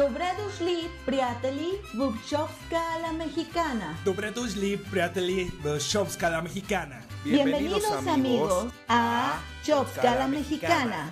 Dobredusli Priateli Bubchovska la Mexicana. Dobredusli Priateli Bubchovska la Mexicana. Bienvenidos, amigos, a Chovska la Mexicana.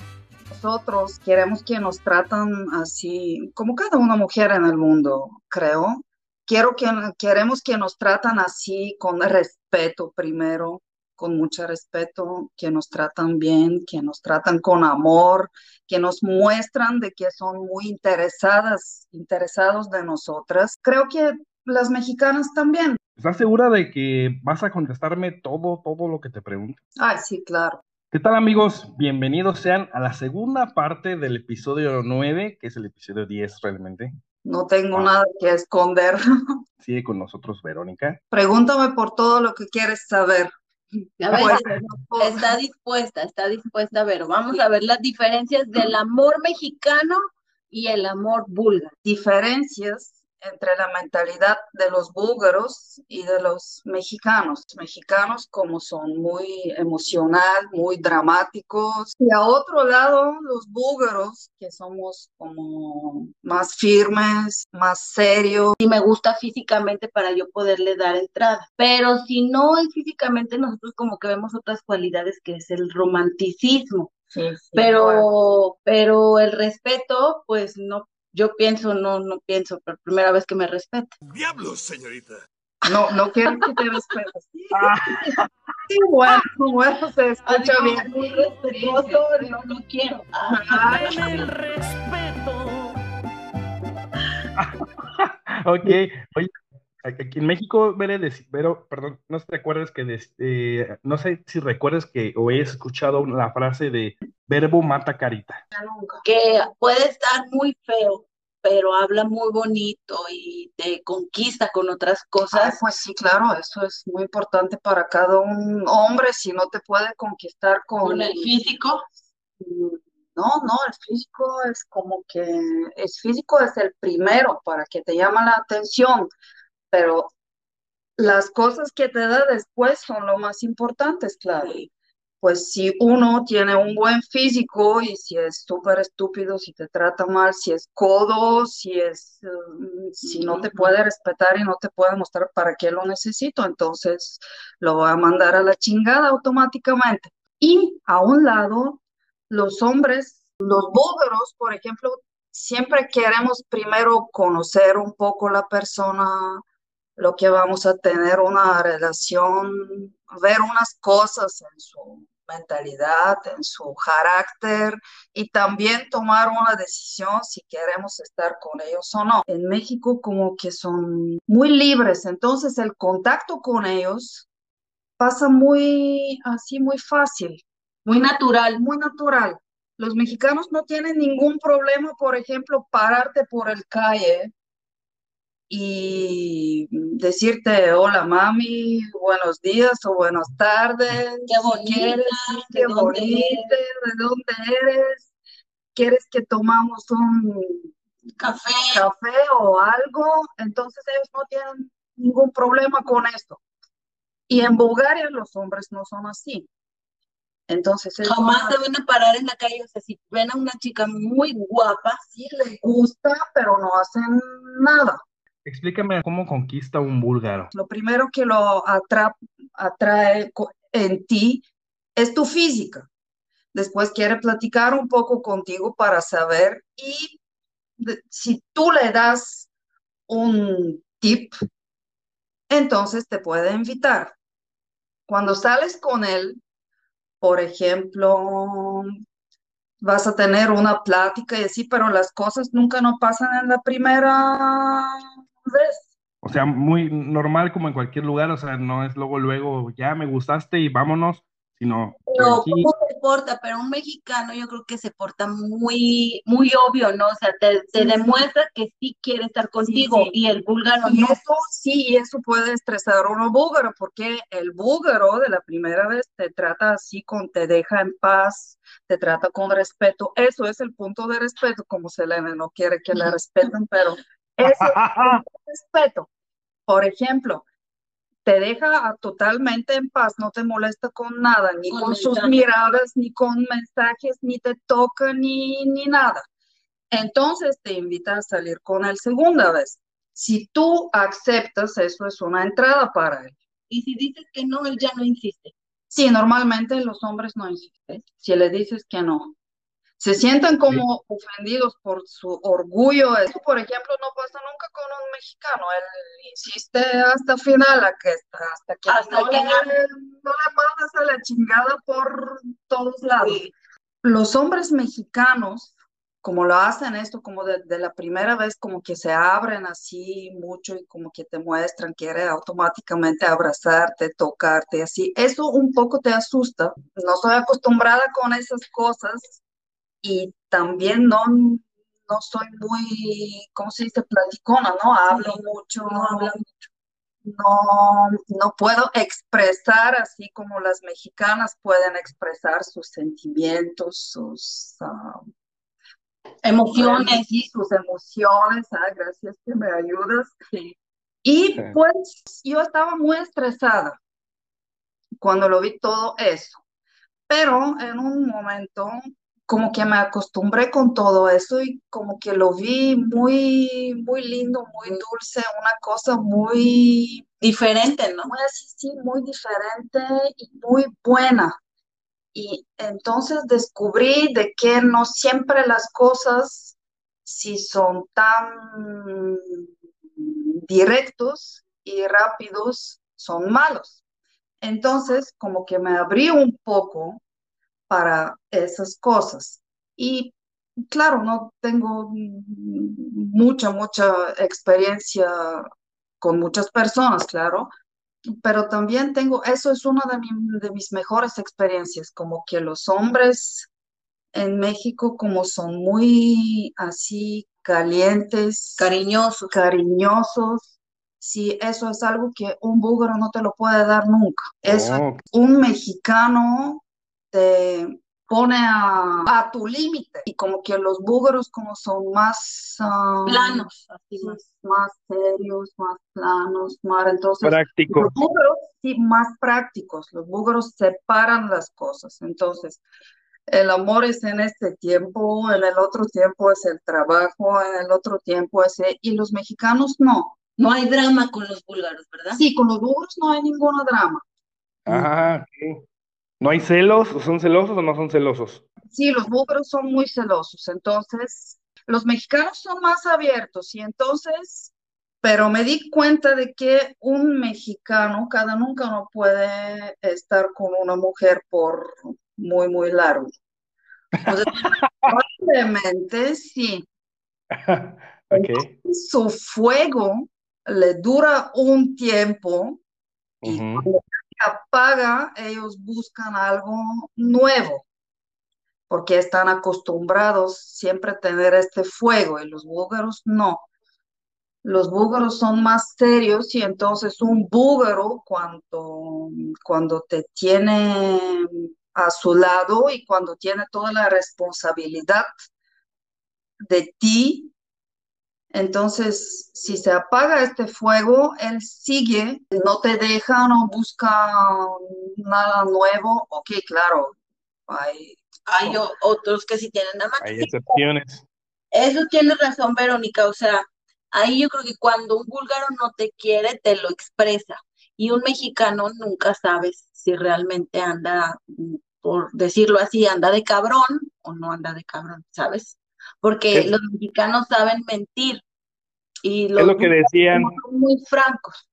Nosotros queremos que nos tratan así, como cada una mujer en el mundo, creo. Quiero que, queremos que nos tratan así, con respeto primero, con mucho respeto, que nos tratan bien, que nos tratan con amor, que nos muestran de que son muy interesadas, interesados de nosotras. Creo que las mexicanas también. ¿Estás segura de que vas a contestarme todo, todo lo que te pregunte? Ay, sí, claro. ¿Qué tal amigos? Bienvenidos sean a la segunda parte del episodio 9, que es el episodio 10 realmente. No tengo nada que esconder. Sigue con nosotros Verónica. Pregúntame por todo lo que quieres saber. A ver, está dispuesta, está dispuesta a ver. Vamos a ver las diferencias del amor mexicano y el amor búlgaro. Diferencias entre la mentalidad de los búlgaros y de los mexicanos. Mexicanos como son muy emocional, muy dramáticos. Y a otro lado, los búlgaros que somos como más firmes, más serios. Y me gusta físicamente para yo poderle dar entrada. Pero si no es físicamente, nosotros como que vemos otras cualidades que es el romanticismo. Sí, sí, pero, bueno. pero el respeto, pues no yo pienso, no, no pienso, por primera vez que me respeta. ¡Diablos, señorita! No, no quiero que te respetes. Sí, bueno, bueno, se escucha bien. Muy respetuoso, no lo quiero. Ay, el respeto! Ok, oye, aquí en México, Vero, perdón, no sé si te acuerdas que, des- eh, no sé si recuerdas que o he escuchado la frase de verbo mata carita. nunca. que puede estar muy feo, pero habla muy bonito y te conquista con otras Ay, cosas. pues sí, claro, eso es muy importante para cada un hombre, si no te puede conquistar con... Con el físico, No, no, el físico es como que, el físico es el primero para que te llama la atención, pero las cosas que te da después son lo más importantes, claro. Pues si uno tiene un buen físico y si es súper estúpido, si te trata mal, si es codo, si es, eh, si no te puede respetar y no te puede mostrar para qué lo necesito, entonces lo voy a mandar a la chingada automáticamente. Y a un lado, los hombres, los búlgaros, por ejemplo, siempre queremos primero conocer un poco la persona, lo que vamos a tener una relación, ver unas cosas en su mentalidad, en su carácter y también tomar una decisión si queremos estar con ellos o no. En México como que son muy libres, entonces el contacto con ellos pasa muy así, muy fácil muy natural. muy natural. Los mexicanos no tienen ningún problema, por ejemplo, pararte por el calle y decirte hola mami, buenos días o buenas tardes. Qué bonita, ¿Quieres? ¿de Qué dónde bonita, ¿de dónde eres? ¿Quieres que tomamos un Café, café o algo? Entonces ellos no tienen ningún problema con esto. Y en Bulgaria los hombres no son así. Entonces es jamás te van a parar en la calle. O sea, si ven a una chica muy guapa, sí les gusta, pero no hacen nada. Explícame cómo conquista un búlgaro. Lo primero que lo atra- atrae en ti es tu física. Después quiere platicar un poco contigo para saber y si tú le das un tip, entonces te puede invitar. Cuando sales con él, por ejemplo, vas a tener una plática y así, pero las cosas nunca no pasan en la primera. O sea, muy normal como en cualquier lugar, o sea, no es luego, luego, ya me gustaste y vámonos, sino pero tranqui- ¿cómo se porta? Pero un mexicano yo creo que se porta muy, muy obvio, ¿no? O sea, te, te Sí, sí. demuestra que sí quiere estar contigo sí. y el búlgaro Y no. eso sí, y eso puede estresar a uno búlgaro, porque el búlgaro de la primera vez te trata así, con, te deja en paz, te trata con respeto. Eso es el punto de respeto, como Selena no quiere que la respeten, pero eso es respeto. Por ejemplo, te deja a- totalmente en paz, no te molesta con nada, ni Con con sus miradas, ni con mensajes, ni te toca, ni, ni nada. entonces te invita a salir con él segunda vez. Si tú aceptas, eso es una entrada para él. Y si dices que no, él ya no insiste. Sí, normalmente los hombres no insisten. Si le dices que no, se sienten como ofendidos por su orgullo. Eso, por ejemplo, no pasa nunca con un mexicano. Él insiste hasta final, a que, hasta que, Hasta no, que le, no. le mandas a la chingada por todos lados. Los hombres mexicanos, como lo hacen esto, como de, de la primera vez, como que se abren así mucho y como que te muestran, quiere automáticamente abrazarte, tocarte, así. Eso un poco te asusta. No estoy acostumbrada con esas cosas y también no, no soy muy, ¿cómo se dice? Platicona, ¿no? Hablo mucho, No habla no, no puedo expresar así como las mexicanas pueden expresar sus sentimientos, sus ah, Emociones. sí, sus emociones. Ah, gracias que me ayudas. Sí. Y Sí. pues yo estaba muy estresada cuando lo vi todo eso, pero en un momento como que me acostumbré con todo eso y como que lo vi muy, muy lindo, muy dulce, una cosa muy, Diferente, ¿no? muy así, sí, muy diferente y muy buena. Y entonces descubrí de que no siempre las cosas, si son tan directos y rápidos, son malos. Entonces, como que me abrí un poco para esas cosas. Y claro, no tengo mucha, mucha experiencia con muchas personas, claro, pero también tengo, eso es una de, mi- de mis mejores experiencias, como que los hombres en México como son muy así calientes, Cariñoso. cariñosos, sí, eso es algo que un búlgaro no te lo puede dar nunca. Eso Oh, un mexicano te pone a, a tu límite y como que los búlgaros como son más ah, Planos. Así más. serios, más planos, más entonces práctico. los búlgaros sí más prácticos, los búlgaros separan las cosas, entonces el amor es en este tiempo, en el otro tiempo es el trabajo, en el otro tiempo es el- y los mexicanos no. No hay drama con los búlgaros, ¿verdad? Sí, con los búlgaros no hay ningún drama. Ah, ok. ¿No hay celos? ¿O ¿Son celosos o no son celosos? Sí, los búlgaros son muy celosos, entonces los mexicanos son más abiertos y entonces, pero me di cuenta de que un mexicano, cada nunca no puede estar con una mujer por muy, muy largo. Entonces, probablemente sí, Ok. su fuego le dura un tiempo y cuando apaga, ellos buscan algo nuevo, porque están acostumbrados siempre a tener este fuego y los búlgaros no. Los búlgaros son más serios y entonces un búlgaro cuando, cuando te tiene a su lado y cuando tiene toda la responsabilidad de ti, entonces si se apaga este fuego, él sigue, no te deja, no busca nada nuevo. Ok, claro, hay Hay o- otros que sí tienen amantes. Hay excepciones. Eso tienes razón, Verónica. O sea, ahí yo creo que cuando un búlgaro no te quiere, te lo expresa. Y un mexicano nunca sabes si realmente anda, mm, por decirlo así, anda de cabrón o no anda de cabrón, ¿sabes? Porque los mexicanos saben mentir y Es los lo que decían, muy francos.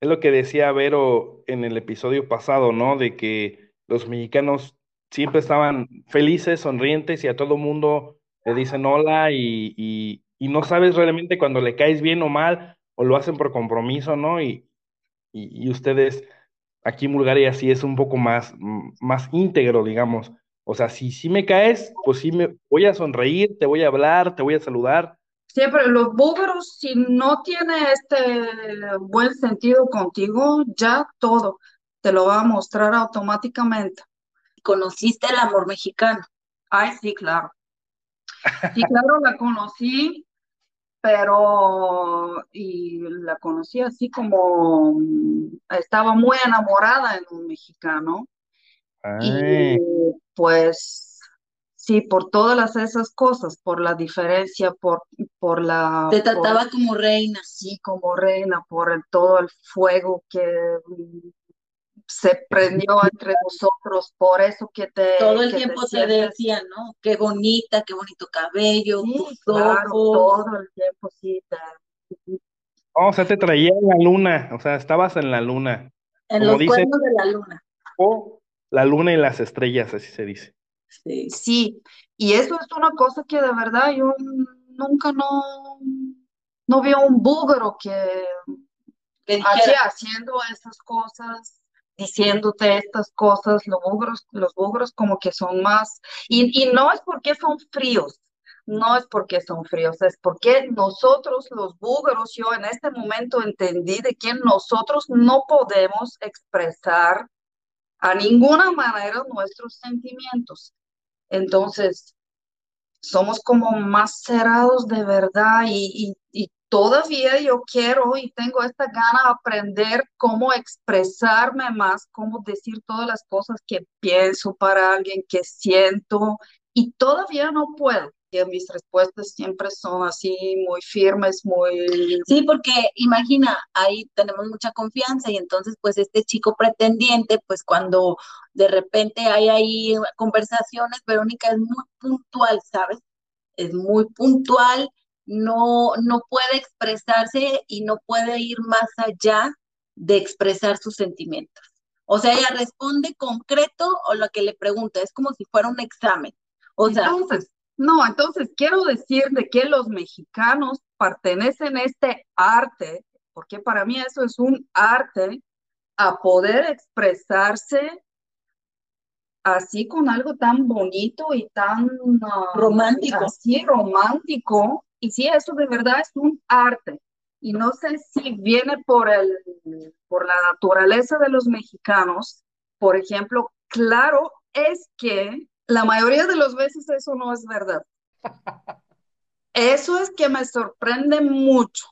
es lo que decía Vero en el episodio pasado, ¿no? De que los mexicanos siempre estaban felices, sonrientes y a todo mundo le dicen hola y, y, y no sabes realmente cuando le caes bien o mal o lo hacen por compromiso, ¿no? Y, y, y ustedes aquí en Bulgaria sí es un poco más, más íntegro, digamos. O sea, si sí me caes, pues sí me voy a sonreír, te voy a hablar, te voy a saludar. Siempre los búlgaros, si no tiene este buen sentido contigo, ya todo te lo va a mostrar automáticamente. Conociste el amor mexicano. Ay, sí, claro. Sí, claro, la conocí, pero y la conocí así como mm, estaba muy enamorada en un mexicano y Ay, pues Sí, por todas esas cosas, por la diferencia, por, por la... Te trataba como reina. Sí, como reina, por el, todo el fuego que se prendió entre nosotros, por eso que te... Todo el tiempo te, decía, ¿no? Qué bonita, qué bonito cabello, tus claro, todo el tiempo sí. Te... Oh, o sea, te traía en la luna, o sea, estabas en la luna. En los cuernos de la luna. O la luna y las estrellas, así se dice. Sí. sí, y eso es una cosa que de verdad yo nunca no, no vi un búgaro que, que haciendo esas cosas, diciéndote estas cosas, los búgros, los búgros como que son más, y, y no es porque son fríos, no es porque son fríos, es porque nosotros los búlgaros, yo en este momento entendí de que nosotros no podemos expresar a ninguna manera nuestros sentimientos. Entonces, somos como más cerrados de verdad y, y, todavía yo quiero y tengo esta gana de aprender cómo expresarme más, cómo decir todas las cosas que pienso para alguien, que siento y todavía no puedo mis respuestas siempre son así muy firmes, muy... Sí, porque imagina, ahí tenemos mucha confianza y entonces pues este chico pretendiente, pues cuando de repente hay ahí conversaciones, Verónica es muy puntual, ¿sabes? Es muy puntual, no, no puede expresarse y no puede ir más allá de expresar sus sentimientos. O sea, ella responde concreto o lo que le pregunta, es como si fuera un examen. O sea, entonces, no, entonces quiero decir de que los mexicanos pertenecen a este arte, porque para mí eso es un arte, a poder expresarse así con algo tan bonito y tan ah, romántico. Así romántico. Y sí, eso de verdad es un arte. Y no sé si viene por, el, por la naturaleza de los mexicanos. Por ejemplo, claro es que la mayoría de las veces eso no es verdad. Eso es que me sorprende mucho.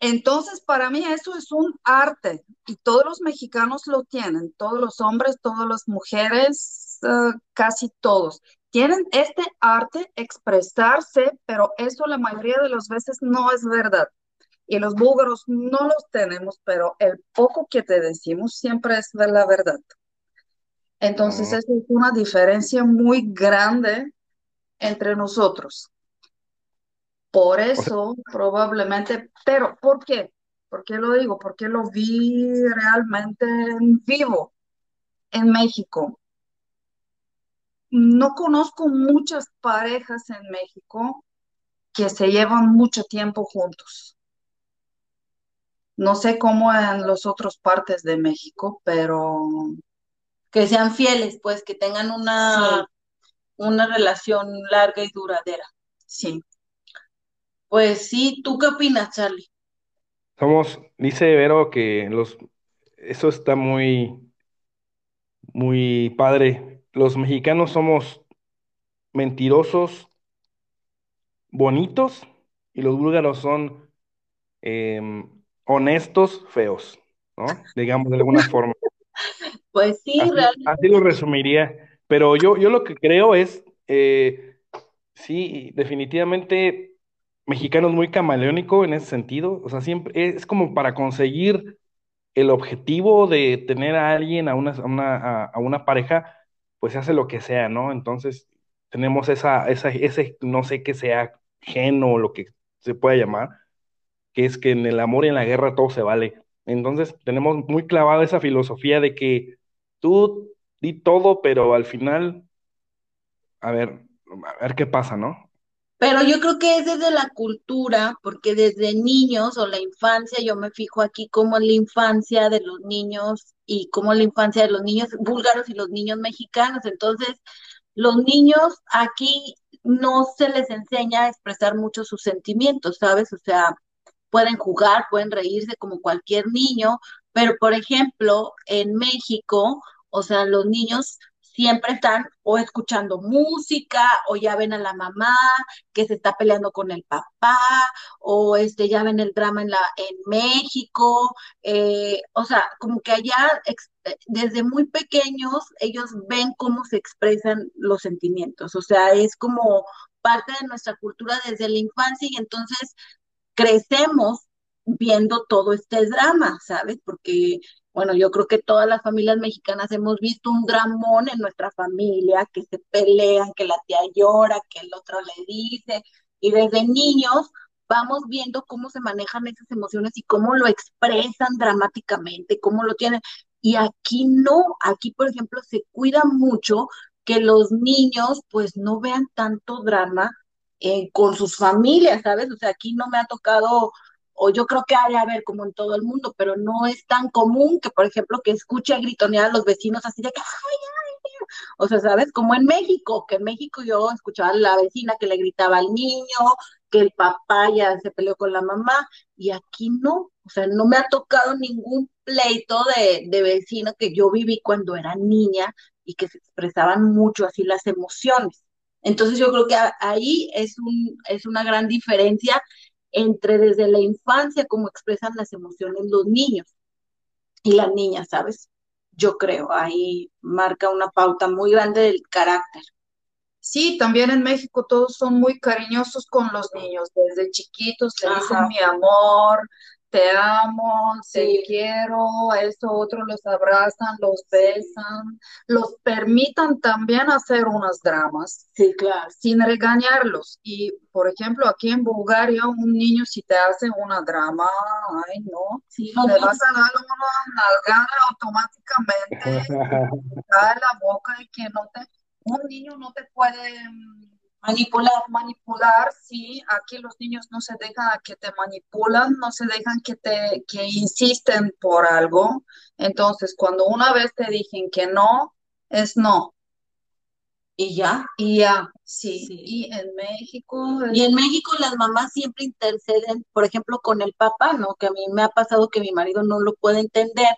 Entonces, para mí eso es un arte y todos los mexicanos lo tienen, todos los hombres, todas las mujeres, eh, casi todos. Tienen este arte expresarse, pero eso la mayoría de las veces no es verdad. Y los búlgaros no los tenemos, pero el poco que te decimos siempre es la verdad. Entonces, esa es una diferencia muy grande entre nosotros. Por eso, probablemente, pero ¿por qué? ¿Por qué lo digo? Porque lo vi realmente en vivo en México. No conozco muchas parejas en México que se llevan mucho tiempo juntos. No sé cómo en las otras partes de México, pero que sean fieles, pues que tengan una, una relación larga y duradera. Sí. Pues sí, ¿tú qué opinas, Charlie? Somos, dice Vero que los, eso está muy, muy padre. Los mexicanos somos mentirosos, bonitos, y los búlgaros son em, honestos, feos, ¿no? Digamos de alguna forma. Pues sí, así, realmente. Así lo resumiría. Pero yo, yo lo que creo es, eh, sí, definitivamente mexicano es muy camaleónico en ese sentido. O sea, siempre es como para conseguir el objetivo de tener a alguien, a una, a una, a, una pareja, pues hace lo que sea, ¿no? Entonces, tenemos esa, esa, ese, no sé qué sea, gen o lo que se pueda llamar, que es que en el amor y en la guerra todo se vale. Entonces, tenemos muy clavada esa filosofía de que tú di todo, pero al final, a ver, a ver qué pasa, ¿no? Pero yo creo que es desde la cultura, porque desde niños o la infancia, yo me fijo aquí cómo es la infancia de los niños y cómo es la infancia de los niños búlgaros y los niños mexicanos. Entonces, los niños aquí no se les enseña a expresar mucho sus sentimientos, ¿sabes? O sea, pueden jugar, pueden reírse como cualquier niño, pero por ejemplo, en México, o sea, los niños siempre están o escuchando música o ya ven a la mamá que se está peleando con el papá o este ya ven el drama en la en México, eh, o sea, como que allá eh, desde muy pequeños ellos ven cómo se expresan los sentimientos, o sea, es como parte de nuestra cultura desde la infancia y entonces crecemos viendo todo este drama, ¿sabes? Porque, bueno, yo creo que todas las familias mexicanas hemos visto un dramón en nuestra familia, que se pelean, que la tía llora, que el otro le dice, y desde niños vamos viendo cómo se manejan esas emociones y cómo lo expresan dramáticamente, cómo lo tienen. Y aquí no, aquí por ejemplo se cuida mucho que los niños pues no vean tanto drama eh, con sus familias, ¿sabes? O sea, aquí no me ha tocado, o yo creo que hay a ver como en todo el mundo, pero no es tan común que, por ejemplo, que escuche gritonear a los vecinos así de que, ay, ay, o sea, ¿sabes? Como en México, que en México yo escuchaba a la vecina que le gritaba al niño, que el papá ya se peleó con la mamá, y aquí no, o sea, no me ha tocado ningún pleito de, de vecino que yo viví cuando era niña y que se expresaban mucho así las emociones. Entonces yo creo que ahí es, un, es una gran diferencia entre desde la infancia cómo expresan las emociones los niños y las niñas, ¿sabes? Yo creo, ahí marca una pauta muy grande del carácter. Sí, también en México todos son muy cariñosos con los niños, desde chiquitos le dicen mi amor, te amo, te quiero, eso otro los abrazan, los besan, los permitan también hacer unas dramas. Sí, claro. Sin regañarlos. Y, por ejemplo, aquí en Bulgaria, un niño si te hace una drama, ay, no, sí, le vas a dar una nalgada automáticamente, cae la boca y que no te, un niño no te puede mm, Manipular. Manipular, sí. Aquí los niños no se dejan a que te manipulan, no se dejan que te que insisten por algo. Entonces, cuando una vez te dicen que no, es no. Y ya. Y ya, sí. Y en México. Y en México las mamás siempre interceden, por ejemplo, con el papá, ¿no? Que a mí me ha pasado que mi marido no lo puede entender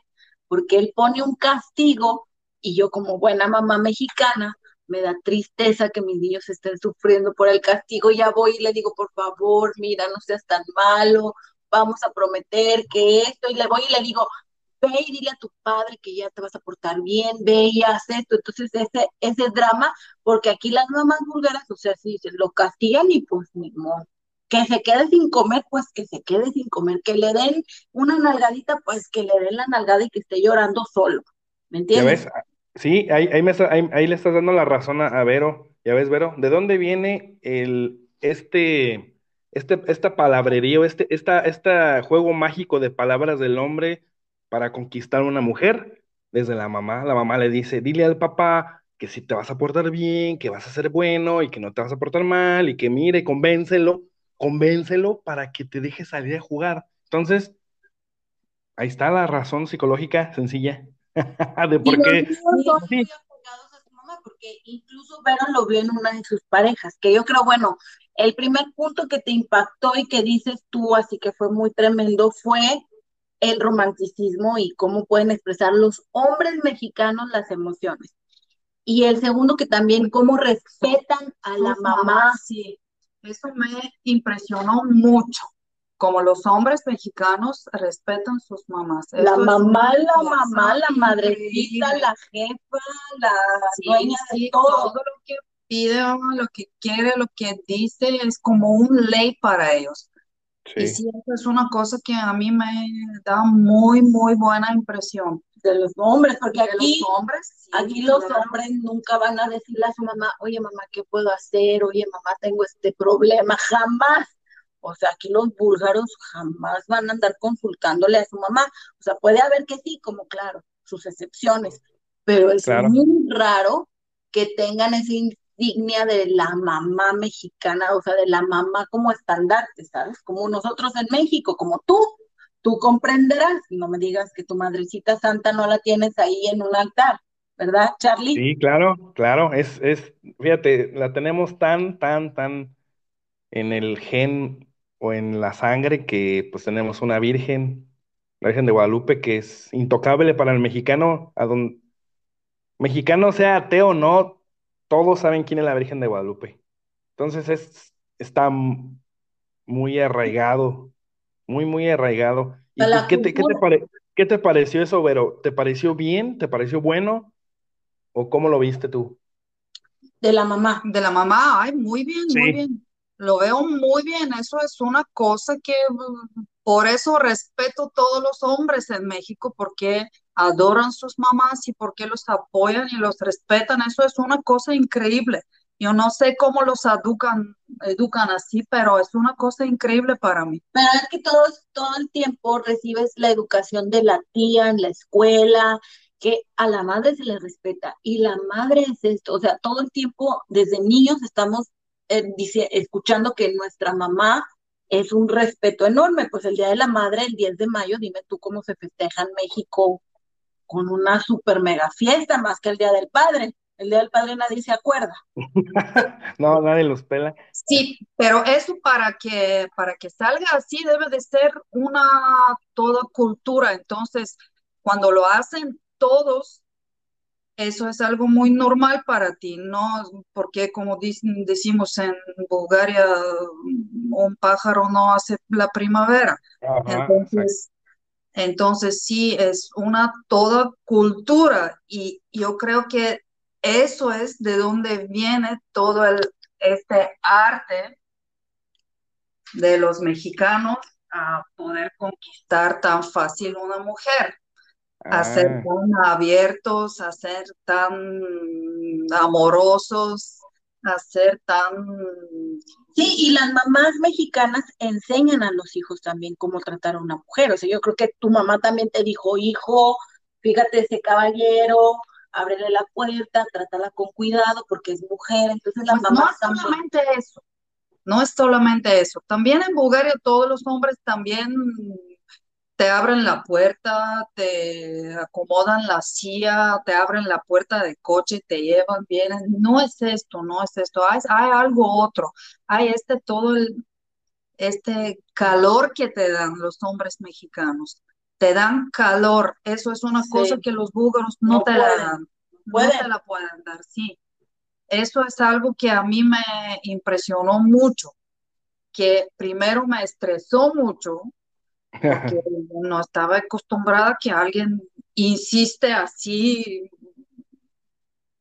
porque él pone un castigo y yo como buena mamá mexicana me da tristeza que mis niños estén sufriendo por el castigo, ya voy y le digo, por favor, mira, no seas tan malo, vamos a prometer que esto, y le voy y le digo, ve y dile a tu padre que ya te vas a portar bien, ve y haz esto, entonces ese, ese drama, porque aquí las mamás vulgaras, o sea, si se lo castigan y pues ni modo. Que se quede sin comer, pues que se quede sin comer, que le den una nalgadita, pues que le den la nalgada y que esté llorando solo. ¿Me entiendes? Sí, ahí, ahí, ahí, le estás dando la razón a, Vero. Ya ves, Vero, ¿de dónde viene el, este, este, esta palabrería, este, esta, este juego mágico de palabras del hombre para conquistar a una mujer? Desde la mamá. La mamá le dice, dile al papá que si te vas a portar bien, que vas a ser bueno y que no te vas a portar mal y que mire, convéncelo, convéncelo para que te deje salir a jugar. Entonces, ahí está la razón psicológica sencilla. de por qué. porque incluso Vero lo vio en una de sus parejas, que yo creo, bueno, el primer punto que te impactó y que dices tú, así que fue muy tremendo, fue el romanticismo y cómo pueden expresar los hombres mexicanos las emociones. Y el segundo que también cómo respetan a la mamá. Sí, eso me impresionó mucho como los hombres mexicanos respetan sus mamás. La mamá, la mamá, la madrecita, la jefa, la dueña de todo. Todo lo que pide, lo que quiere, lo que dice, es como un ley para ellos. Y sí, eso es una cosa que a mí me da muy, muy buena impresión. De los hombres, porque aquí, los hombres, aquí los hombres nunca van a decirle a su mamá, oye mamá, ¿qué puedo hacer? Oye mamá, tengo este problema. Jamás o sea, aquí los búlgaros jamás van a andar consultándole a su mamá. O sea, puede haber que sí, como claro, sus excepciones, pero es muy raro que tengan esa insignia de la mamá mexicana, o sea, de la mamá como estandarte, ¿sabes? Como nosotros en México, como tú. Tú comprenderás, no me digas que tu madrecita santa no la tienes ahí en un altar, ¿verdad, Charlie? Sí, claro, claro, es, es, fíjate, la tenemos tan, tan, tan en el gen o en la sangre que pues tenemos una Virgen, la Virgen de Guadalupe, que es intocable para el mexicano, a donde mexicano sea ateo o no, todos saben quién es la Virgen de Guadalupe. Entonces es, está muy arraigado, muy, muy arraigado. ¿Y qué te, qué, te ¿Qué te pareció eso, Vero? ¿Te pareció bien? ¿Te pareció bueno? ¿O cómo lo viste tú? De la mamá. De la mamá, ay, muy bien, muy bien. Lo veo muy bien. Eso es una cosa que por eso respeto todos los hombres en México, porque adoran sus mamás y porque los apoyan y los respetan. Eso es una cosa increíble. Yo no sé cómo los educan, educan así, pero es una cosa increíble para mí. Pero es que todos, todo el tiempo recibes la educación de la tía en la escuela, que a la madre se le respeta y la madre es esto, o sea, todo el tiempo desde niños estamos dice- escuchando que nuestra mamá es un respeto enorme, pues el Día de la Madre, el 10 de mayo, dime tú cómo se festeja en México con una super mega fiesta más que el Día del Padre. El Día del Padre nadie se acuerda. No, nadie los pela. Sí, pero eso para que, para que salga así debe de ser una toda cultura. Entonces, cuando lo hacen todos, eso es algo muy normal para ti, ¿no? Porque como dicen- decimos en Bulgaria, un pájaro no hace la primavera. Ajá. Entonces, entonces sí, es una toda cultura y yo creo que eso es de donde viene todo el, este arte de los mexicanos a poder conquistar tan fácil una mujer, a ser Ah, tan abiertos, a ser tan amorosos, a ser tan... Sí, y las mamás mexicanas enseñan a los hijos también cómo tratar a una mujer. O sea, yo creo que tu mamá también te dijo, hijo, fíjate ese caballero, ábrele la puerta, trátala con cuidado porque es mujer. Entonces las Pues no mamás es también. solamente eso, no es solamente eso. También en Bulgaria todos los hombres también te abren la puerta, te acomodan la silla, te abren la puerta de coche, te llevan, vienen. No es esto, no es esto. Hay, hay algo otro. Hay este todo el, este calor que te dan los hombres mexicanos. Te dan calor. Eso es una Sí. cosa que los búlgaros no No te la pueden, dan. No pueden. te la pueden dar, sí. Eso es algo que a mí me impresionó mucho, que primero me estresó mucho porque no estaba acostumbrada que alguien insiste así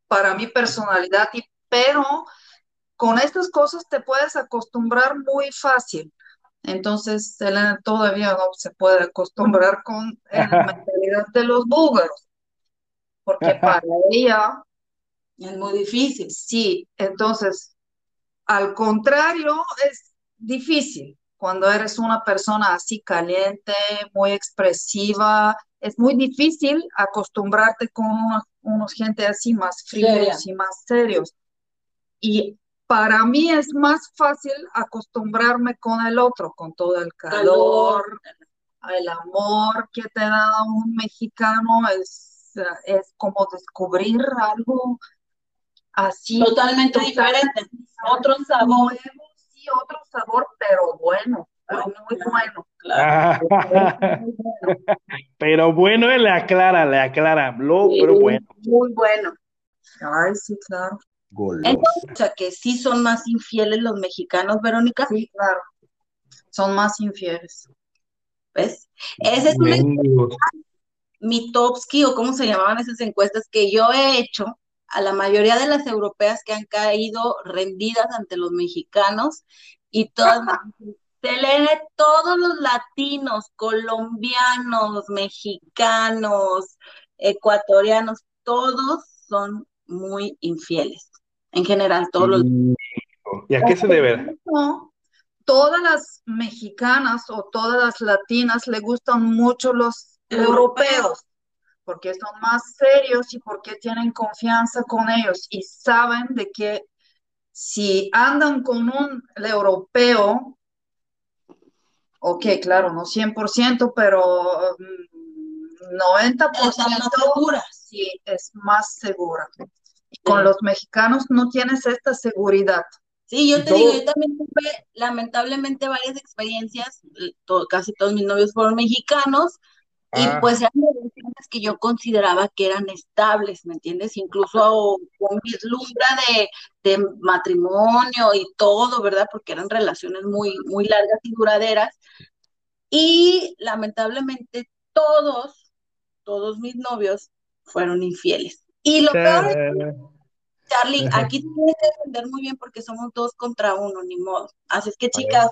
para mi personalidad, y, pero con estas cosas te puedes acostumbrar muy fácil. Entonces, Elena todavía no se puede acostumbrar con la mentalidad de los búlgaros, porque para ella Es muy difícil. Sí, entonces, al contrario, es difícil cuando eres una persona así caliente, muy expresiva, es muy difícil acostumbrarte con una- unos gente así más fríos Seria. y más serios. Y para mí es más fácil acostumbrarme con el otro, con todo el calor, el amor que te da un mexicano, es, es como descubrir algo así. Totalmente totalmente diferente. Otro sabor. nuevo, otro sabor, pero bueno, pero muy bueno. Claro. Ah, Muy bueno. Pero bueno, le aclara, le aclara. Lo, Sí. pero bueno. Muy bueno. Ay, sí, claro. Entonces, o sea, que sí son más infieles los mexicanos, Verónica, Sí, claro. Son más infieles. ¿ves? Esa es Mendigos. Mitowski o cómo se llamaban esas encuestas que yo he hecho a la mayoría de las europeas que han caído rendidas ante los mexicanos y todas Selene, todos los latinos, colombianos, mexicanos, ecuatorianos, todos son muy infieles. En general, todos los ¿Y a qué se debe? No, todas las mexicanas o todas las latinas le gustan mucho los Europeos. Europeos, porque son más serios y porque tienen confianza con ellos y saben de que si andan con un europeo, ok, claro, no 100%, pero mm, 90% Están más seguras. sí es más segura. Y con los mexicanos no tienes esta seguridad. Sí, yo te digo, todo- yo también tuve lamentablemente varias experiencias, eh, to- casi todos mis novios fueron mexicanos, y Ah. pues eran relaciones que yo consideraba que eran estables, ¿me entiendes? Incluso con vislumbra de, de matrimonio y todo, ¿verdad? Porque eran relaciones muy, muy largas y duraderas. Y lamentablemente todos todos mis novios fueron infieles. Y lo peor es Charlie, aquí tienes que defender muy bien porque somos dos contra uno, ni modo. Así es que, chicas,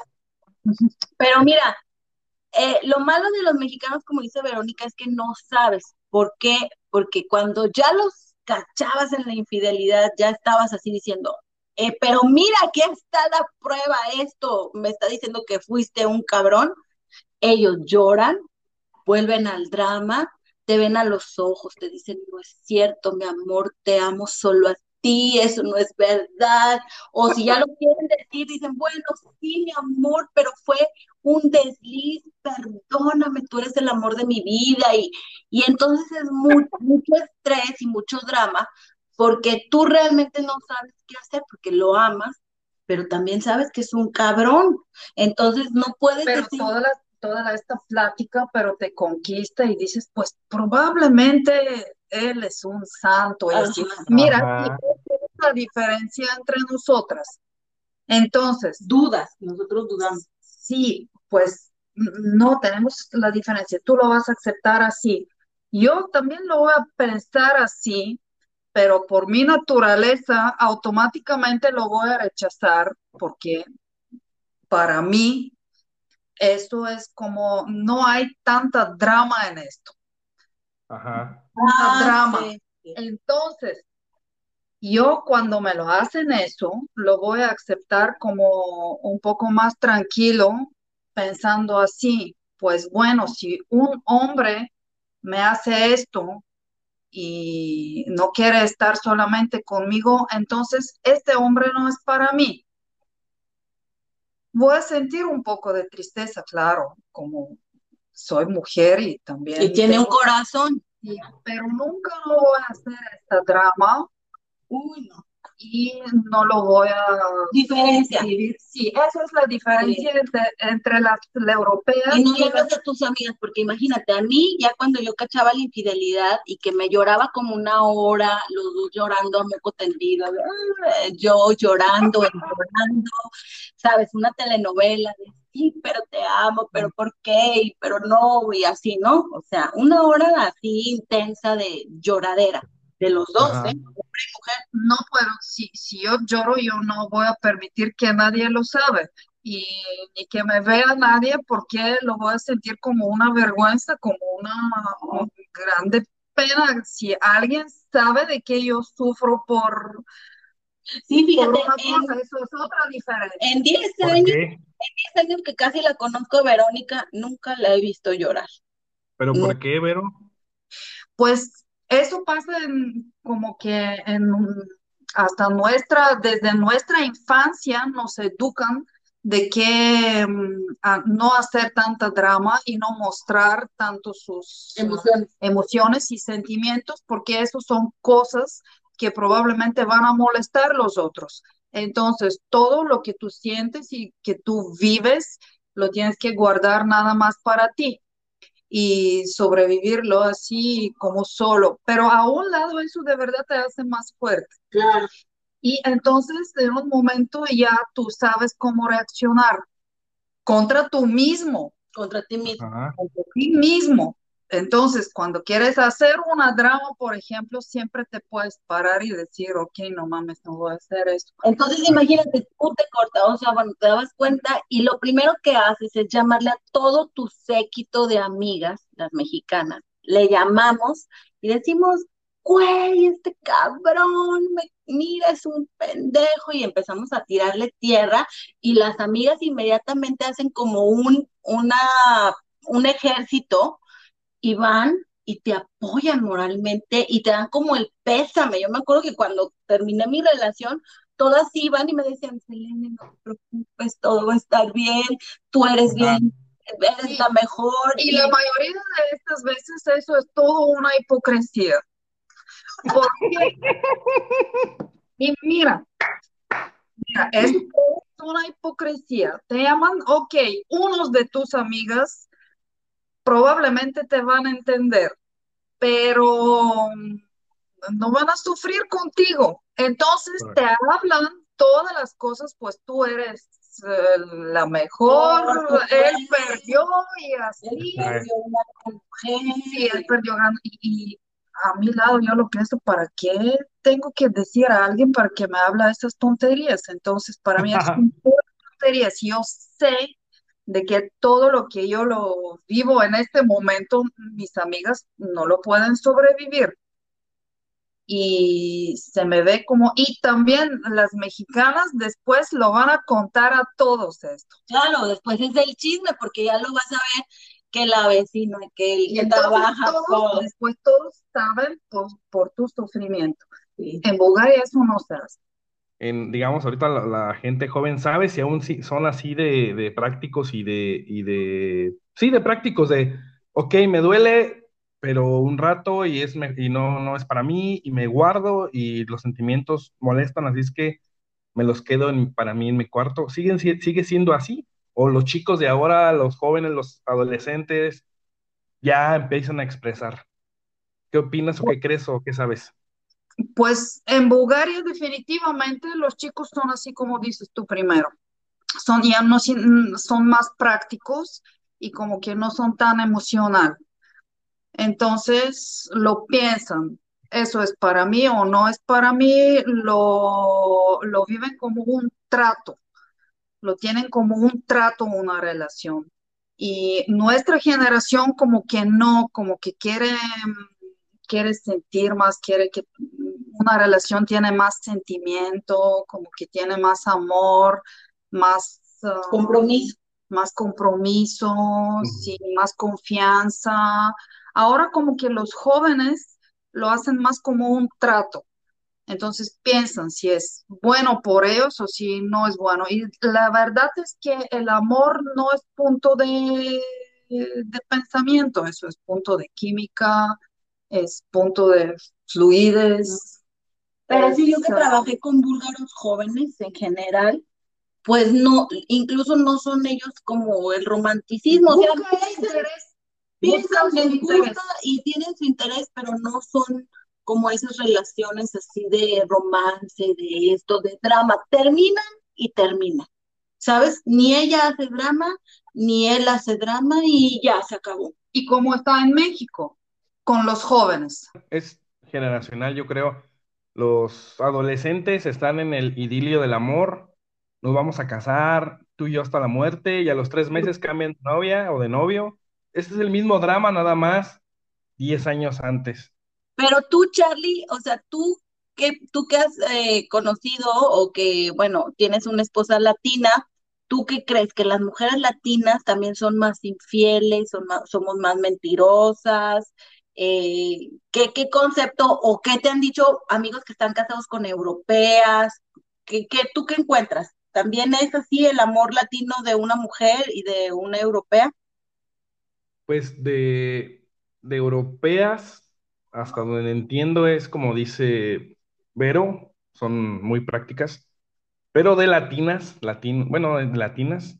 pero mira, eh, lo malo de los mexicanos, como dice Verónica, es que no sabes por qué, porque cuando ya los cachabas en la infidelidad, ya estabas así diciendo, eh, pero mira, aquí está la prueba, esto me está diciendo que fuiste un cabrón. Ellos lloran, vuelven al drama, te ven a los ojos, te dicen, no es cierto, mi amor, te amo solo a ti, eso no es verdad. O si ya lo quieren decir, dicen, bueno, sí, mi amor, pero fue un desliz, perdóname, tú eres el amor de mi vida. Y, y entonces es mucho, mucho estrés y mucho drama porque tú realmente no sabes qué hacer porque lo amas, pero también sabes que es un cabrón. Entonces no puedes pero decir... Toda, la, toda esta plática, pero te conquista y dices, pues probablemente él es un santo. Y así. Mira, la diferencia entre nosotras. Entonces, dudas, nosotros dudamos. Sí, pues no tenemos la diferencia. Tú lo vas a aceptar así. Yo también lo voy a pensar así, pero por mi naturaleza automáticamente lo voy a rechazar porque para mí eso es como, no hay tanta drama en esto. Ajá. Ah, drama. Sí. Entonces, yo cuando me lo hacen eso, lo voy a aceptar como un poco más tranquilo, pensando así, pues bueno, si un hombre me hace esto, y no quiere estar solamente conmigo, entonces este hombre no es para mí. Voy a sentir un poco de tristeza, claro, como soy mujer y también... Y tiene un corazón. pero nunca lo voy a hacer esta drama. Uy, no y no lo voy a diferencia. Sí, esa es la diferencia sí. entre, entre las, las, europeas. Y no le hablas a tus amigas, porque imagínate, a mí ya cuando yo cachaba la infidelidad y que me lloraba como una hora, los dos llorando a moco tendido, yo llorando, llorando, sabes, una telenovela de sí, pero te amo, pero ¿por qué? pero no, y así, ¿no? O sea, una hora así intensa de lloradera de los dos, ¿eh? Hombre y mujer. No puedo, si, si yo lloro, yo no voy a permitir que nadie lo sabe y ni que me vea nadie porque lo voy a sentir como una vergüenza, como una, una grande pena. Si alguien sabe de que yo sufro por... Sí, fíjate, por una cosa, en, eso es otra diferencia. En 10 años, en 10 años que casi la conozco Verónica, nunca la he visto llorar. ¿Pero por qué, Vero? Pues eso pasa en, como que en hasta nuestra, desde nuestra infancia nos educan de que um, a no hacer tanta drama y no mostrar tanto sus emociones. Uh, emociones y sentimientos, porque eso son cosas que probablemente van a molestar a los otros. Entonces, todo lo que tú sientes y que tú vives, lo tienes que guardar nada más para ti y sobrevivirlo así como solo. Pero a un lado eso de verdad te hace más fuerte. Claro. Y entonces en un momento ya tú sabes cómo reaccionar contra tú mismo. Contra ti mismo. Ajá. Contra ti mismo. Entonces, cuando quieres hacer una drama, por ejemplo, siempre te puedes parar y decir, ok, no mames, no voy a hacer esto. Entonces, imagínate, tú te cortas, o sea, bueno, te dabas cuenta y lo primero que haces es llamarle a todo tu séquito de amigas, las mexicanas. Le llamamos y decimos, güey, este cabrón, me, mira, es un pendejo, y empezamos a tirarle tierra y las amigas inmediatamente hacen como un, una, un ejército y van y te apoyan moralmente y te dan como el pésame. Yo me acuerdo que cuando terminé mi relación, todas iban y me decían, Selene, no te preocupes, todo va a estar bien, tú eres bien, eres Sí. la mejor. Y la mayoría de estas veces eso es todo una hipocresía. Porque, y mira, mira, es una hipocresía. Te llaman, ok, unos de tus amigas probablemente te van a entender, pero no van a sufrir contigo. Entonces te hablan todas las cosas, pues tú eres es eh, la mejor, él perdió y así. Él perdió una mujer. Sí, él perdió ganando. Y, y a mi lado yo lo pienso, ¿para qué tengo que decir a alguien para que me habla esas tonterías? Entonces, para mí es un pura tontería. Si yo sé de que todo lo que yo lo vivo en este momento, mis amigas no lo pueden sobrevivir. Y se me ve como, y también las mexicanas después lo van a contar a todos esto. Claro, después es del chisme, porque ya lo vas a ver que la vecina, que el que entonces trabaja, todos, todo. después todos saben por, por tu sufrimiento. Sí. En Bulgaria eso no se hace. Digamos, ahorita la, gente joven sabe si aún son así de, de prácticos y de, y de, sí, de prácticos, de, ok, me duele, pero un rato y, es, y no, no es para mí y me guardo y los sentimientos molestan, así es que me los quedo para mí en mi cuarto. ¿Siguen, si- sigue siendo así? ¿O los chicos de ahora, los jóvenes, los adolescentes, ya empiezan a expresar? ¿Qué opinas o qué crees o qué sabes? Pues en Bulgaria definitivamente los chicos son así como dices tú primero. Son ya no son más prácticos y como que no son tan emocional. Entonces lo piensan, eso es para mí o no es para mí, lo, lo viven como un trato, lo tienen como un trato, una relación. Y nuestra generación como que no, como que quiere, quiere sentir más, quiere que una relación tiene más sentimiento, como que tiene más amor, más... ah, Compromiso. más compromiso, sí, más confianza. Ahora como que los jóvenes lo hacen más como un trato. Entonces piensan si es bueno por ellos o si no es bueno. Y la verdad es que el amor no es punto de, de pensamiento, eso es punto de química, es punto de fluidez. Pero sí, yo que trabajé con búlgaros jóvenes en general, pues no, incluso no son ellos como el romanticismo, o sea, piensan, les gusta y tienen su interés, pero no son como esas relaciones así de romance, de esto, de drama. Terminan y terminan, ¿sabes? Ni ella hace drama, ni él hace drama y ya se acabó. Y como está en México, con los jóvenes. es generacional, yo creo. Los adolescentes están en el idilio del amor, nos vamos a casar, tú y yo hasta la muerte, y a los tres meses cambian de novia o de novio. Este es el mismo drama, nada más, 10 años antes. Pero tú, Charlie, o sea, tú que, tú que has eh, conocido o que, bueno, tienes una esposa latina, ¿tú qué crees? ¿Que las mujeres latinas también son más infieles, son más- somos más mentirosas? Eh, ¿qué, qué concepto o qué te han dicho amigos que están casados con europeas? ¿Qué, qué, tú qué encuentras? ¿También es así el amor latino de una mujer y de una europea? Pues de, de europeas, hasta donde entiendo, es como dice Vero, son muy prácticas, pero de latinas, latin, bueno, de latinas,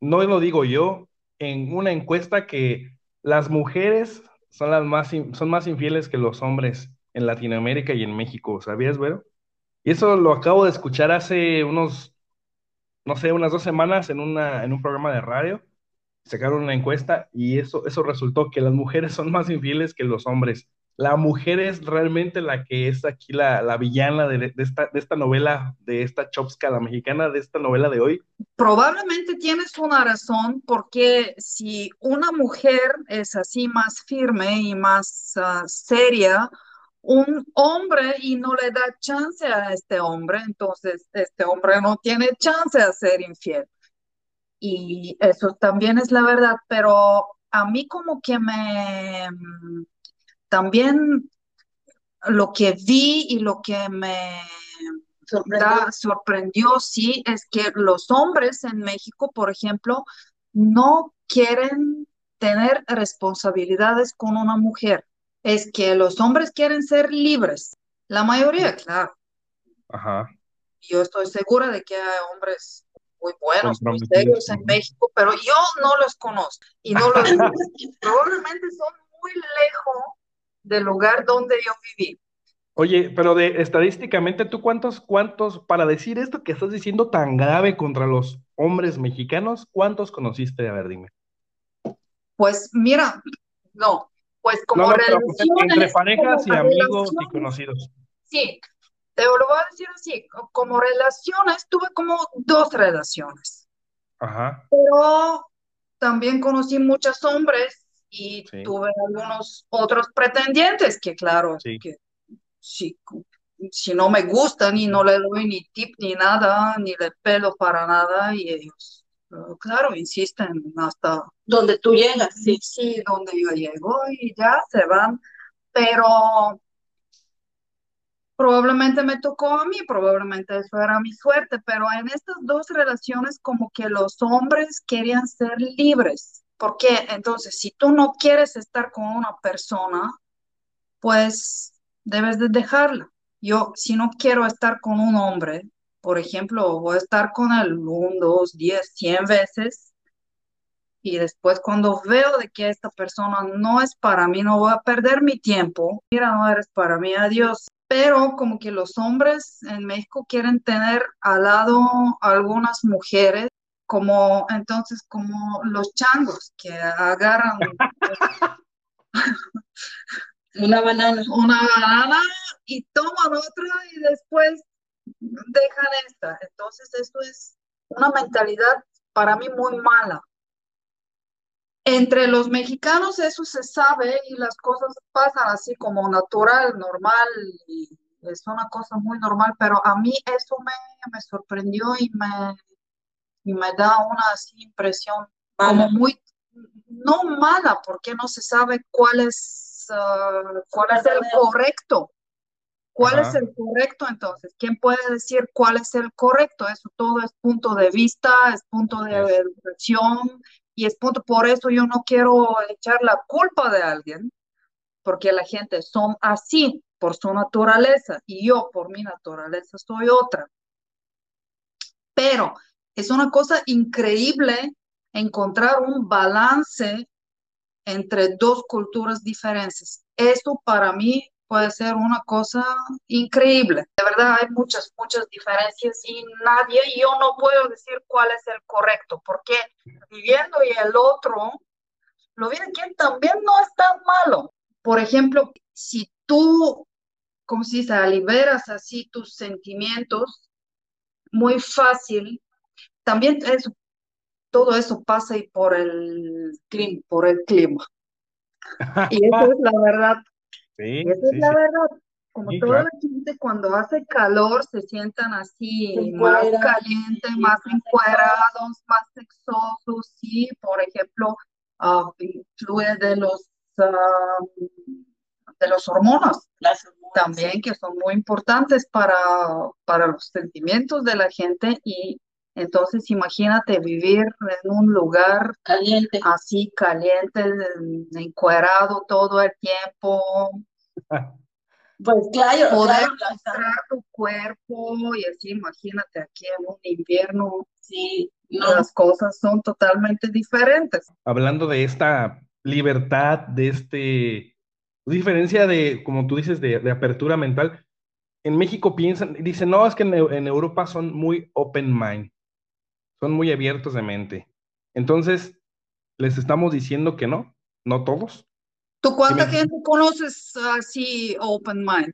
no lo digo yo, en una encuesta que las mujeres son las más, son más infieles que los hombres en Latinoamérica y en México, ¿sabías, Vero? Y eso lo acabo de escuchar hace unos, no sé, unas dos semanas en una, en un programa de radio sacaron una encuesta y eso, eso resultó que las mujeres son más infieles que los hombres. La mujer es realmente la que es aquí la, la villana de, esta, de esta novela, de esta Chopska, la mexicana, de esta novela de hoy. Probablemente tienes una razón porque si una mujer es así más firme y más ah, seria, un hombre y no le da chance a este hombre, entonces este hombre no tiene chance a ser infiel. Y eso también es la verdad, pero a mí como que me mm, también lo que vi y lo que me Sorprendió. da- sorprendió, sí, es que los hombres en México, por ejemplo, no quieren tener responsabilidades con una mujer. Es que los hombres quieren ser libres. La mayoría, claro. Ajá. Yo estoy segura de que hay hombres muy buenos, muy serios en. México, pero yo no los conozco y no los probablemente son muy lejos del lugar donde yo viví. Oye, pero de estadísticamente, ¿tú cuántos, cuántos, para decir esto que estás diciendo tan grave contra los hombres mexicanos, cuántos conociste? A ver, dime. Pues mira, no, pues como No, no, pues, relaciones, entre parejas y amigos y conocidos. Sí, te lo voy a decir así, co- como relaciones, tuve como dos relaciones, Ajá, pero también conocí muchos hombres y Sí. tuve algunos otros pretendientes que claro, Sí. que si, si no me gustan y no le doy ni tip ni nada, ni le pelo para nada y ellos, claro, insisten hasta Donde tú llegas, sí. sí, donde yo llego y ya se van, pero probablemente me tocó a mí, probablemente eso era mi suerte, pero en estas dos relaciones como que los hombres querían ser libres, porque entonces si tú no quieres estar con una persona, pues debes de dejarla. Yo, si no quiero estar con un hombre, por ejemplo, voy a estar con él un, dos, diez, cien veces y después cuando veo de que esta persona no es para mí, no voy a perder mi tiempo, mira, no eres para mí, adiós. Pero como que los hombres en México quieren tener al lado algunas mujeres, como entonces como los changos que agarran Una banana. una banana y toman otra y después dejan esta. Entonces esto es una mentalidad para mí muy mala. Entre los mexicanos eso se sabe y las cosas pasan así como natural, normal, y es una cosa muy normal, pero a mí eso me, me sorprendió y me, y me da una así impresión como muy, no mala, porque no se sabe cuál es, ah, cuál es el correcto. ¿Cuál es Ajá. el correcto entonces? ¿Quién puede decir cuál es el correcto? Eso todo es punto de vista, es punto de Es. educación y es punto, por eso yo no quiero echar la culpa de alguien, porque la gente son así por su naturaleza y yo por mi naturaleza soy otra. Pero es una cosa increíble encontrar un balance entre dos culturas diferentes. Eso para mí puede ser una cosa increíble. De verdad hay muchas, muchas diferencias y nadie, yo no puedo decir cuál es el correcto, porque viviendo y el otro, lo bien que también no es tan malo. Por ejemplo, si tú, como se dice, liberas así tus sentimientos, muy fácil, también eso, todo eso pasa y por el, Clima. por el clima. Y eso es la verdad. Sí, esa es sí, la sí. verdad. Como Sí, toda claro. la gente cuando hace calor se sientan así más calientes, sí, más encuerados, más sexosos, sí, por ejemplo, ah, influye de los ah, de los hormonas Las hormonas. también que son muy importantes para, para los sentimientos de la gente y entonces imagínate vivir en un lugar Caliente. así caliente, encuerado todo el tiempo, Pues claro, poder claro, mostrar tu cuerpo y así, imagínate aquí en un invierno, sí, no, las cosas son totalmente diferentes. Hablando de esta libertad, de este, diferencia de, como tú dices, de, de apertura mental, en México piensan, dicen, no, es que en, en Europa son muy open mind, son muy abiertos de mente. Entonces, les estamos diciendo que no, no todos. ¿Tú cuánta me- gente conoces así open mind?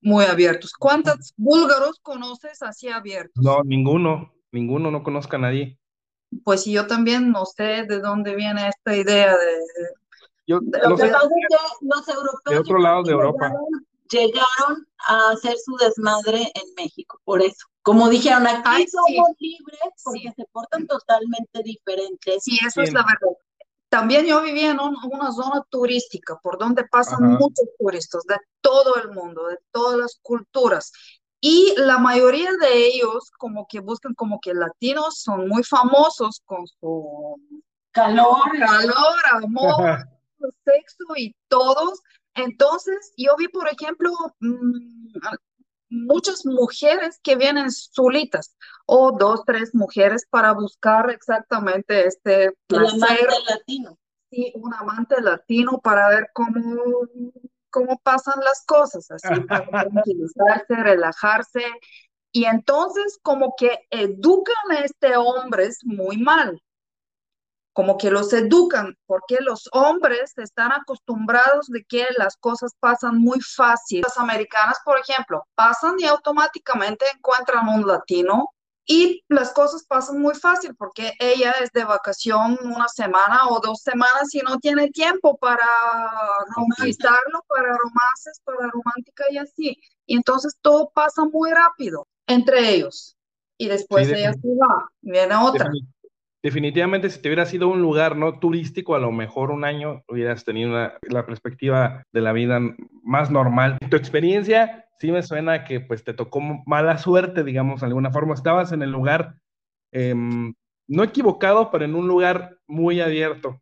Muy abiertos. ¿Cuántos búlgaros conoces así abiertos? No, ninguno, ninguno, no conozca a nadie. Pues yo también no sé de dónde viene esta idea de... Yo Lo no que sé, pasa es que los europeos de otro lado de Europa. llegaron, llegaron a hacer su desmadre en México, por eso. Como dijeron, aquí Ay, sí. somos libres porque Sí. se portan totalmente diferentes. Sí, eso es Bien. la verdad. También yo vivía en un- una zona turística por donde pasan Ajá. muchos turistas de todo el mundo, de todas las culturas. Y la mayoría de ellos como que buscan como que latinos son muy famosos con su Calor, calor, amor, sexo y todos. Entonces, yo vi, por ejemplo, mm, muchas mujeres que vienen solitas o dos, tres mujeres para buscar exactamente este placer amante latino. sí, un amante latino para ver cómo, cómo pasan las cosas, así para tranquilizarse, relajarse. Y entonces como que educan a este hombres muy mal, como que los educan, porque los hombres están acostumbrados de que las cosas pasan muy fácil. Las americanas, por ejemplo, pasan y automáticamente encuentran un latino y las cosas pasan muy fácil porque ella es de vacación una semana o dos semanas y no tiene tiempo para conquistarlo, para romances, para romántica y así. Y entonces todo pasa muy rápido entre ellos. Y después ella se va, viene otra. Definitivamente, si te hubiera sido un lugar no turístico, a lo mejor un año hubieras tenido la perspectiva de la vida más normal. Tu experiencia sí me suena que pues te tocó mala suerte, digamos, de alguna forma. Estabas en el lugar, em, no equivocado, pero en un lugar muy abierto.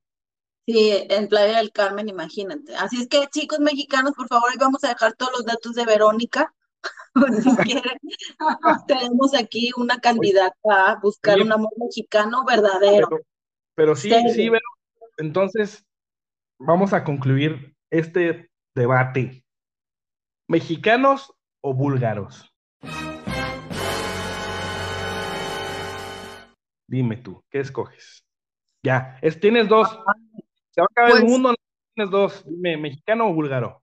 Sí, en Playa del Carmen, imagínate. Así es que, chicos mexicanos, por favor, vamos a dejar todos los datos de Verónica si quieren, tenemos aquí una candidata a buscar un amor mexicano verdadero. Pero, sí, sí, entonces vamos a concluir este debate. ¿Mexicanos o búlgaros? Dime tú, ¿qué escoges? Ya, es, tienes dos. Se va a acabar el pues mundo, tienes dos. Dime, ¿mexicano o búlgaro?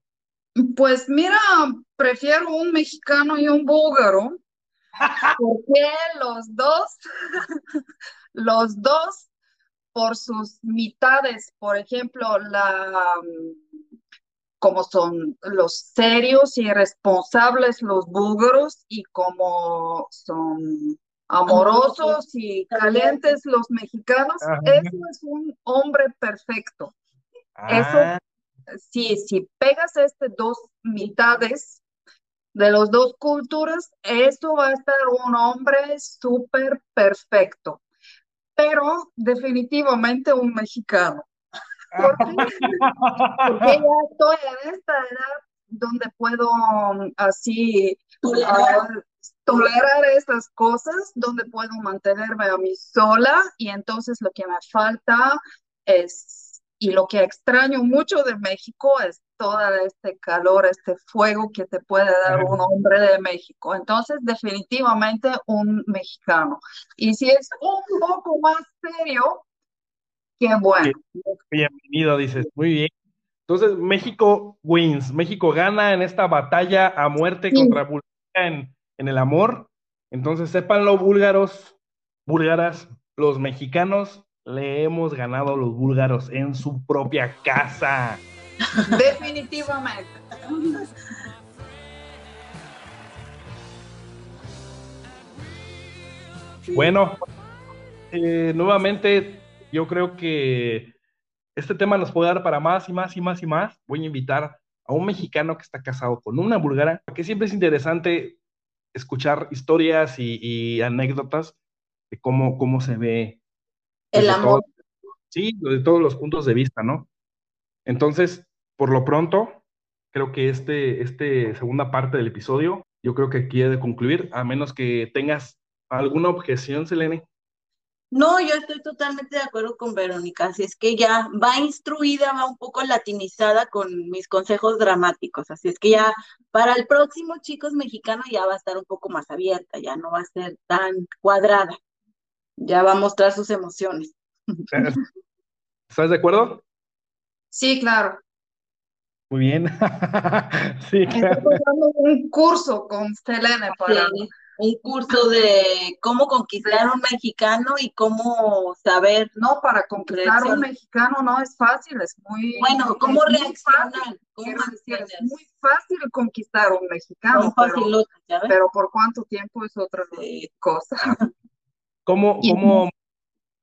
Pues mira, prefiero un mexicano y un búlgaro, porque los dos, los dos, por sus mitades, por ejemplo, la, como son los serios y responsables los búlgaros y como son amorosos y calientes. los mexicanos, eso es un hombre perfecto. Eso ah. si, si pegas este dos mitades de las dos culturas, eso va a estar un hombre súper perfecto, pero definitivamente un mexicano. ¿Por qué? Porque ya estoy en esta edad donde puedo um, así uh, tolerar esas cosas, donde puedo mantenerme a mí sola y entonces lo que me falta es y lo que extraño mucho de México es todo este calor, este fuego que te puede dar un hombre de México. Entonces, definitivamente un mexicano. Y si es un poco más serio, qué bueno. Bienvenido, dices. Muy bien. Entonces, México wins. México gana en esta batalla a muerte contra Bulgaria en, en el amor. Entonces, sépanlo, búlgaros, búlgaras, los mexicanos le hemos ganado a los búlgaros en su propia casa. Definitivamente. Bueno, eh, nuevamente yo creo que este tema nos puede dar para más y más y más y más. Voy a invitar a un mexicano que está casado con una búlgara, porque siempre es interesante escuchar historias y, anécdotas de cómo, cómo se ve el amor. sí, de todos los puntos de vista, ¿no? Entonces, por lo pronto, creo que este, este segunda parte del episodio, yo creo que quiere concluir, a menos que tengas alguna objeción, Selene. No, yo estoy totalmente de acuerdo con Verónica, así es que ya va instruida, va un poco latinizada con mis consejos dramáticos, así es que ya para el próximo chicos mexicano ya va a estar un poco más abierta, ya no va a ser tan cuadrada ya va a mostrar sus emociones. ¿Estás de acuerdo? Sí, claro. Muy bien. sí, claro. un curso con Selene para... un curso de cómo conquistar a un mexicano y cómo saber. No, para conquistar a un mexicano no es fácil, es muy. Bueno, ¿cómo reaccionar? es muy fácil conquistar a un mexicano. Pero, pero, por cuánto tiempo es otra cosa. ¿Cómo, cómo?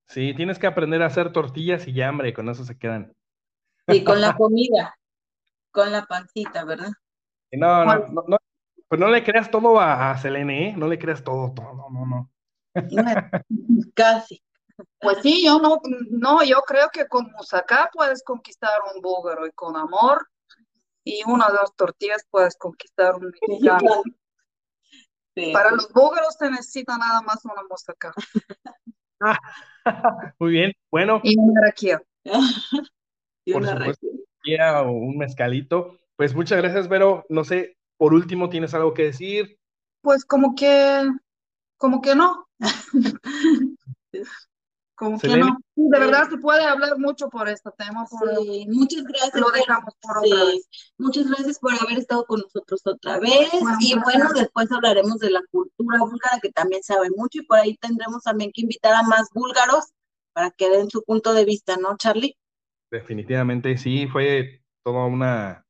Sí, tienes que aprender a hacer tortillas y ya, hambre, con eso se quedan. Y con la comida, con la pancita, ¿verdad? No, no, no, no, pues no le creas todo a, a Selene, ¿eh? No le creas todo, todo, no, no. Casi. Pues sí, yo no, no, yo creo que con musacá puedes conquistar un búlgaro y con amor y una o dos tortillas puedes conquistar un mexicano. Para los búlgaros se necesita nada más una moussaka. Muy bien, bueno. Y una raquia. Por supuesto, un mezcalito. Pues muchas gracias, Vero. No sé, por último, ¿tienes algo que decir? Pues como que, como que no. Como que no. Sí, de verdad se puede hablar mucho por este tema, por- Sí, muchas gracias. lo por- dejamos por sí, otra vez. Muchas gracias por haber estado con nosotros otra vez. Y bueno, después hablaremos de la cultura búlgara, que también sabe mucho, y por ahí tendremos también que invitar a más búlgaros para que den su punto de vista, ¿no, Charlie? Definitivamente sí, fue toda una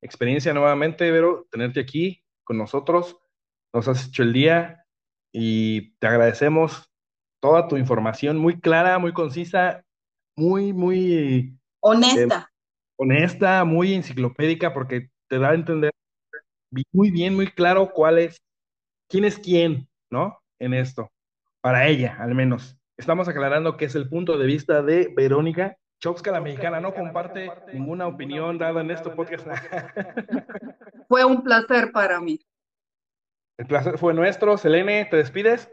experiencia nuevamente, Vero, tenerte aquí con nosotros. Nos has hecho el día y te agradecemos toda tu información muy clara, muy concisa, muy, muy Honesta. honesta, muy enciclopédica, porque te da a entender muy bien, muy claro cuál es, quién es quién, ¿no? En esto, para ella, al menos. Estamos aclarando que es el punto de vista de Verónica Chopska, la mexicana, no comparte ninguna opinión dada en este podcast. Fue un placer para mí. El placer fue nuestro. Selene, ¿te despides?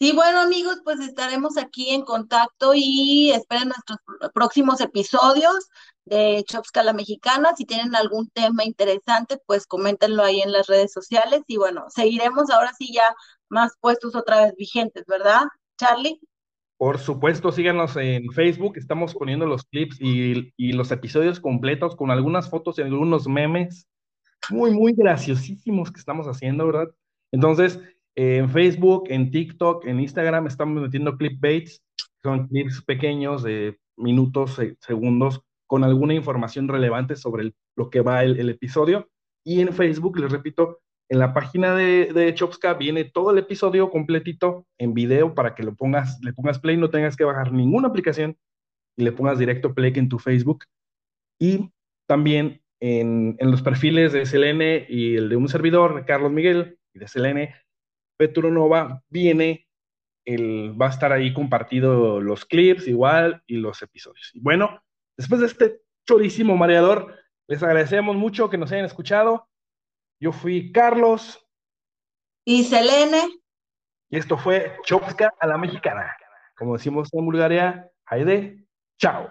Sí, bueno, amigos, pues estaremos aquí en contacto y esperen nuestros pr- próximos episodios de Chopska la Mexicana. Si tienen algún tema interesante, pues coméntenlo ahí en las redes sociales y bueno, seguiremos ahora sí ya más puestos otra vez vigentes, ¿verdad, Charlie? Por supuesto, síganos en Facebook, estamos poniendo los clips y, y los episodios completos con algunas fotos y algunos memes muy, muy graciosísimos que estamos haciendo, ¿verdad? Entonces, en Facebook, en TikTok, en Instagram estamos metiendo clipbaits, son clips pequeños de minutos, se- segundos, con alguna información relevante sobre lo que va el, el episodio. Y en Facebook, les repito, en la página de, de Chopska viene todo el episodio completito en video para que lo pongas, le pongas play, no tengas que bajar ninguna aplicación y le pongas directo play en tu Facebook. Y también en, los perfiles de Selene y el de un servidor, de Carlos Miguel y de Selene Petronova, viene el, va a estar ahí compartido los clips igual y los episodios. Y bueno, después de este chorísimo mareador, les agradecemos mucho que nos hayan escuchado. Yo fui Carlos Y Selene, y esto fue Chopska a la mexicana. Como decimos en Bulgaria, Haide, chao.